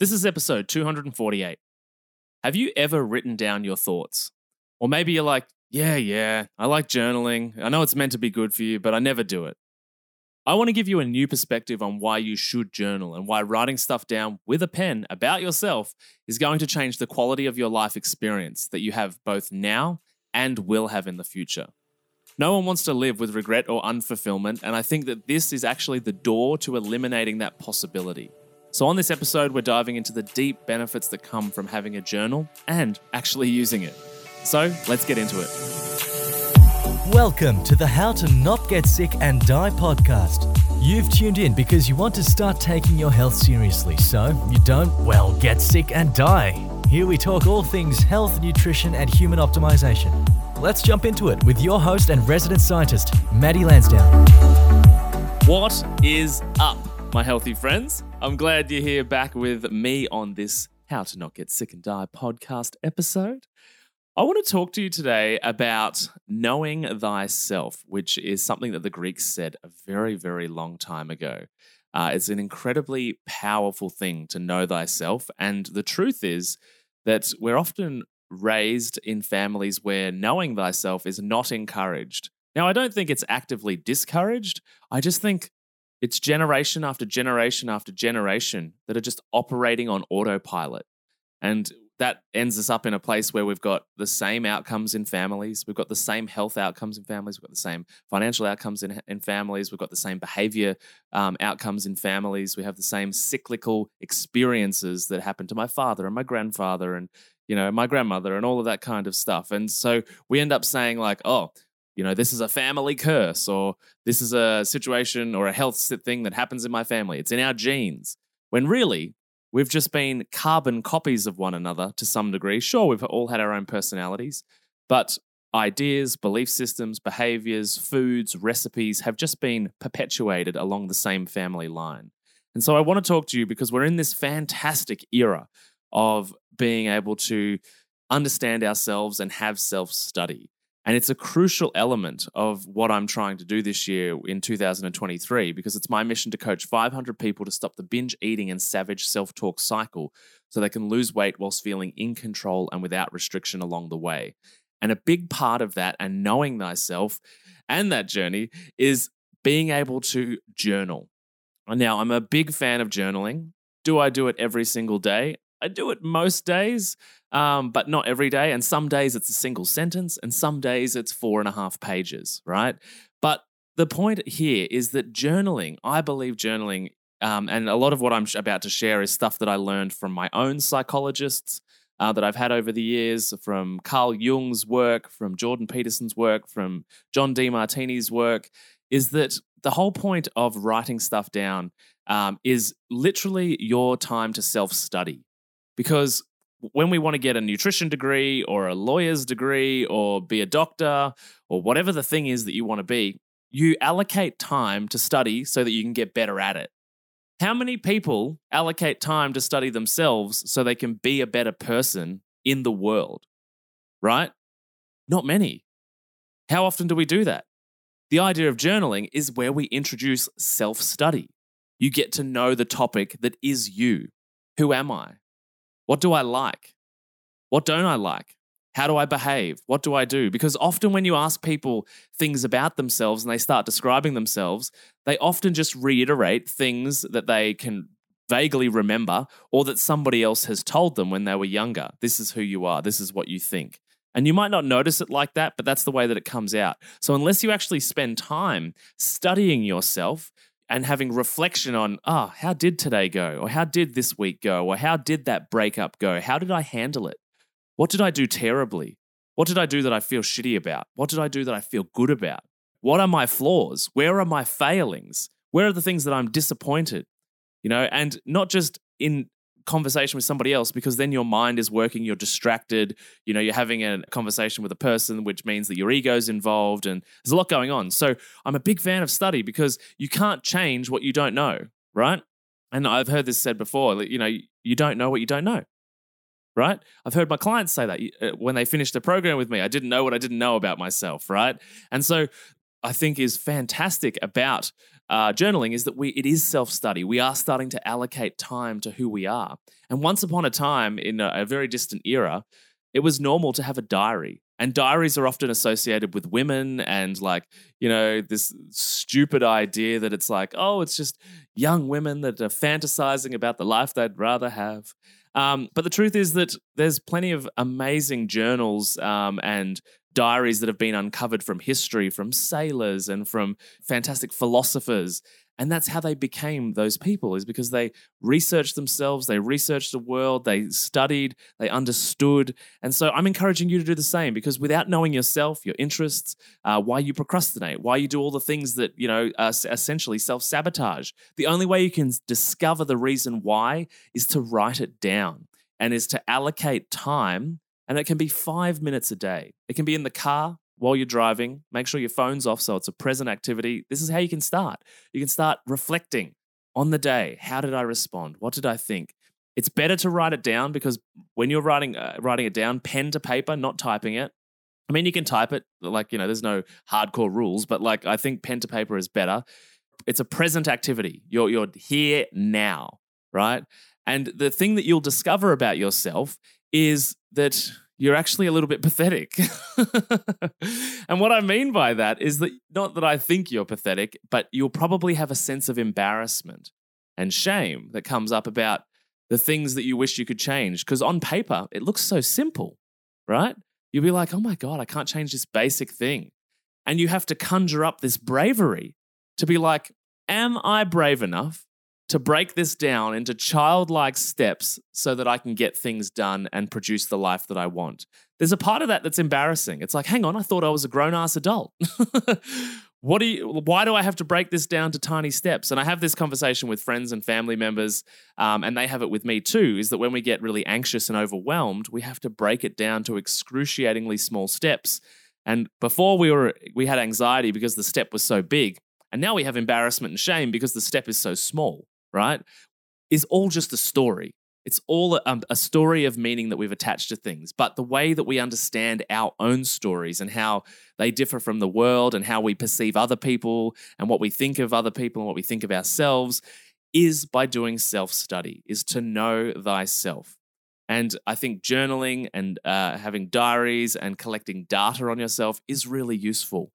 This is episode 248. Have you ever written down your thoughts? Or maybe you're like, yeah, yeah, I like journaling. I know it's meant to be good for you, but I never do it. I want to give you a new perspective on why you should journal and why writing stuff down with a pen about yourself is going to change the quality of your life experience that you have both now and will have in the future. No one wants to live with regret or unfulfillment, and I think that this is actually the door to eliminating that possibility. So, on this episode, we're diving into the deep benefits that come from having a journal and actually using it. So, let's get into it. Welcome to the How to Not Get Sick and Die podcast. You've tuned in because you want to start taking your health seriously, so you don't, well, get sick and die. Here we talk all things health, nutrition, and human optimization. Let's jump into it with your host and resident scientist, Matty Lansdown. What is up, my healthy friends? I'm glad you're here back with me on this How to Not Get Sick and Die podcast episode. I want to talk to you today about knowing thyself, which is something that the Greeks said a very, very long time ago. Uh, it's an incredibly powerful thing to know thyself. And the truth is that we're often raised in families where knowing thyself is not encouraged. Now, I don't think it's actively discouraged. I just think it's generation after generation after generation that are just operating on autopilot. And that ends us up in a place where we've got the same outcomes in families. We've got the same health outcomes in families. We've got the same financial outcomes in, in families. We've got the same behavior um, outcomes in families. We have the same cyclical experiences that happened to my father and my grandfather and, you know, my grandmother and all of that kind of stuff. And so we end up saying, like, oh, you know, this is a family curse, or this is a situation or a health thing that happens in my family. It's in our genes. When really, we've just been carbon copies of one another to some degree. Sure, we've all had our own personalities, but ideas, belief systems, behaviors, foods, recipes have just been perpetuated along the same family line. And so I want to talk to you because we're in this fantastic era of being able to understand ourselves and have self study. And it's a crucial element of what I'm trying to do this year in 2023 because it's my mission to coach 500 people to stop the binge eating and savage self talk cycle so they can lose weight whilst feeling in control and without restriction along the way. And a big part of that and knowing thyself and that journey is being able to journal. And now, I'm a big fan of journaling. Do I do it every single day? I do it most days, um, but not every day. And some days it's a single sentence, and some days it's four and a half pages, right? But the point here is that journaling, I believe journaling, um, and a lot of what I'm about to share is stuff that I learned from my own psychologists. Uh, that I've had over the years from Carl Jung's work, from Jordan Peterson's work, from John Demartini's work, is that the whole point of writing stuff down um, is literally your time to self study. Because when we want to get a nutrition degree or a lawyer's degree or be a doctor or whatever the thing is that you want to be, you allocate time to study so that you can get better at it. How many people allocate time to study themselves so they can be a better person in the world? Right? Not many. How often do we do that? The idea of journaling is where we introduce self study. You get to know the topic that is you. Who am I? What do I like? What don't I like? How do I behave? What do I do? Because often when you ask people things about themselves and they start describing themselves, they often just reiterate things that they can vaguely remember or that somebody else has told them when they were younger. This is who you are. This is what you think. And you might not notice it like that, but that's the way that it comes out. So, unless you actually spend time studying yourself, and having reflection on, ah, oh, how did today go? Or how did this week go? Or how did that breakup go? How did I handle it? What did I do terribly? What did I do that I feel shitty about? What did I do that I feel good about? What are my flaws? Where are my failings? Where are the things that I'm disappointed? You know, and not just in conversation with somebody else because then your mind is working, you're distracted, you know, you're having a conversation with a person, which means that your ego's involved and there's a lot going on. So I'm a big fan of study because you can't change what you don't know, right? And I've heard this said before, you know, you don't know what you don't know. Right? I've heard my clients say that uh, when they finished the program with me, I didn't know what I didn't know about myself, right? And so I think is fantastic about uh, journaling is that we it is self study. We are starting to allocate time to who we are. And once upon a time, in a, a very distant era, it was normal to have a diary. And diaries are often associated with women and like, you know, this stupid idea that it's like, oh, it's just young women that are fantasizing about the life they'd rather have. Um, but the truth is that there's plenty of amazing journals um, and diaries that have been uncovered from history, from sailors and from fantastic philosophers. And that's how they became those people, is because they researched themselves, they researched the world, they studied, they understood. And so I'm encouraging you to do the same because without knowing yourself, your interests, uh, why you procrastinate, why you do all the things that, you know, essentially self sabotage, the only way you can discover the reason why is to write it down and is to allocate time and it can be five minutes a day. It can be in the car while you're driving. Make sure your phone's off so it's a present activity. This is how you can start. You can start reflecting on the day. How did I respond? What did I think? It's better to write it down because when you're writing uh, writing it down, pen to paper, not typing it. I mean, you can type it, like, you know, there's no hardcore rules, but like, I think pen to paper is better. It's a present activity. You're, you're here now, right? And the thing that you'll discover about yourself is that you're actually a little bit pathetic. and what I mean by that is that not that I think you're pathetic, but you'll probably have a sense of embarrassment and shame that comes up about the things that you wish you could change. Because on paper, it looks so simple, right? You'll be like, oh my God, I can't change this basic thing. And you have to conjure up this bravery to be like, am I brave enough to break this down into childlike steps so that I can get things done and produce the life that I want. There's a part of that that's embarrassing. It's like, hang on, I thought I was a grown ass adult. what do you, why do I have to break this down to tiny steps? And I have this conversation with friends and family members, um, and they have it with me too, is that when we get really anxious and overwhelmed, we have to break it down to excruciatingly small steps. And before we were we had anxiety because the step was so big, and now we have embarrassment and shame because the step is so small right, is all just a story. It's all a, um, a, story of meaning that we've attached to things. But the way that we understand our own stories and how they differ from the world and how we perceive other people and what we think of other people and what we think of ourselves is by doing self study, is to know thyself. And I think journaling and uh, having diaries and collecting data on yourself is really useful.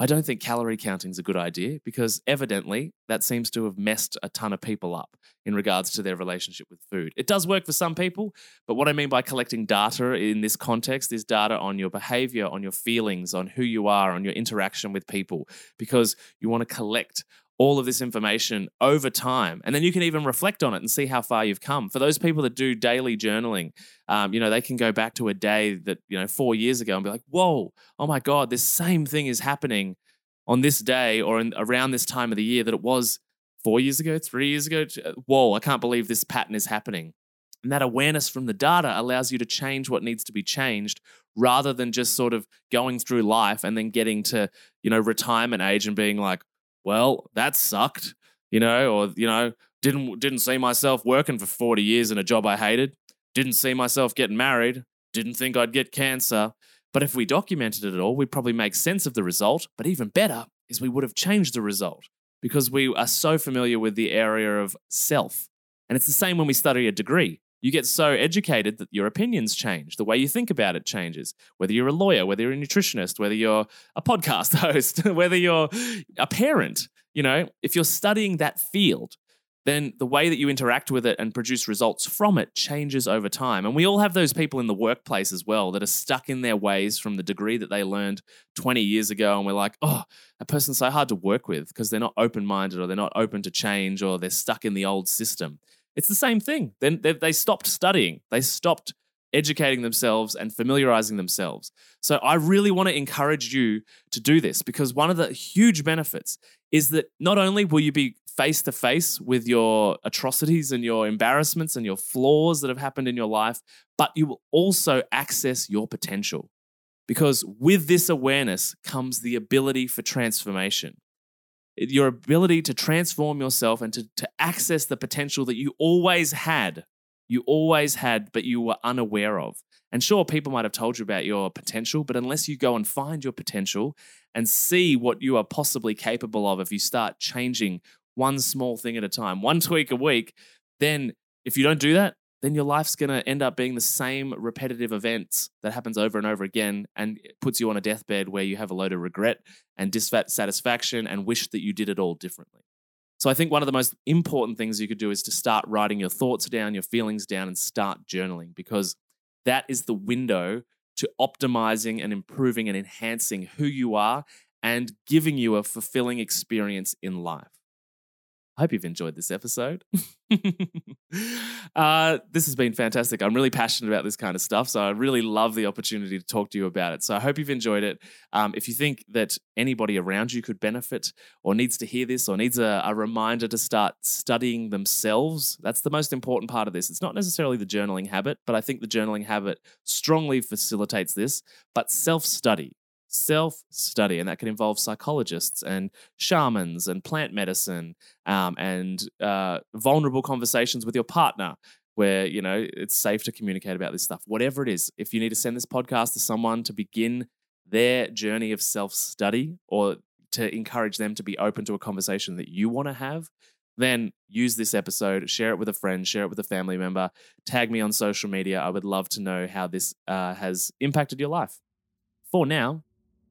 I don't think calorie counting is a good idea because evidently that seems to have messed a ton of people up in regards to their relationship with food. It does work for some people, but what I mean by collecting data in this context is data on your behavior, on your feelings, on who you are, on your interaction with people, because you want to collect all of this information over time. And then you can even reflect on it and see how far you've come. For those people that do daily journaling, um, you know, they can go back to a day that, you know, four years ago and be like, whoa, oh my God, this same thing is happening on this day or in, around this time of the year that it was four years ago, three years ago. Whoa, I can't believe this pattern is happening. And that awareness from the data allows you to change what needs to be changed rather than just sort of going through life and then getting to, you know, retirement age and being like, well, that sucked, you know, or, you know, didn't didn't see myself working for 40 years in a job I hated, didn't see myself getting married, didn't think I'd get cancer. But if we documented it all, we'd probably make sense of the result. But even better is we would have changed the result because we are so familiar with the area of self. And it's the same when we study a degree. You get so educated that your opinions change. The way you think about it changes. Whether you're a lawyer, whether you're a nutritionist, whether you're a podcast host, whether you're a parent, you know, if you're studying that field, then the way that you interact with it and produce results from it changes over time. And we all have those people in the workplace as well that are stuck in their ways from the degree that they learned 20 years ago. And we're like, oh, that person's so hard to work with because they're not open minded or they're not open to change or they're stuck in the old system. It's the same thing. Then they, they stopped studying. They stopped educating themselves and familiarizing themselves. So I really want to encourage you to do this because one of the huge benefits is that not only will you be face to face with your atrocities and your embarrassments and your flaws that have happened in your life, but you will also access your potential. Because with this awareness comes the ability for transformation your ability to transform yourself and to, to access the potential that you always had, you always had, but you were unaware of. And sure, people might have told you about your potential, but unless you go and find your potential and see what you are possibly capable of if you start changing one small thing at a time, one tweak a week, then if you don't do that, then your life's going to end up being the same repetitive events that happens over and over again and puts you on a deathbed where you have a load of regret and dissatisfaction and wish that you did it all differently. So I think one of the most important things you could do is to start writing your thoughts down, your feelings down and start journaling because that is the window to optimizing and improving and enhancing who you are and giving you a fulfilling experience in life. I hope you've enjoyed this episode. uh, this has been fantastic. I'm really passionate about this kind of stuff, so I really love the opportunity to talk to you about it. So I hope you've enjoyed it. Um, if you think that anybody around you could benefit or needs to hear this or needs a, a reminder to start studying themselves, that's the most important part of this. It's not necessarily the journaling habit, but I think the journaling habit strongly facilitates this. But self study, self study, and that can involve psychologists and shamans and plant medicine um, and uh, vulnerable conversations with your partner. Where you know it's safe to communicate about this stuff, whatever it is. If you need to send this podcast to someone to begin their journey of self study or to encourage them to be open to a conversation that you want to have, then use this episode, share it with a friend, share it with a family member, tag me on social media. I would love to know how this uh, has impacted your life. For now,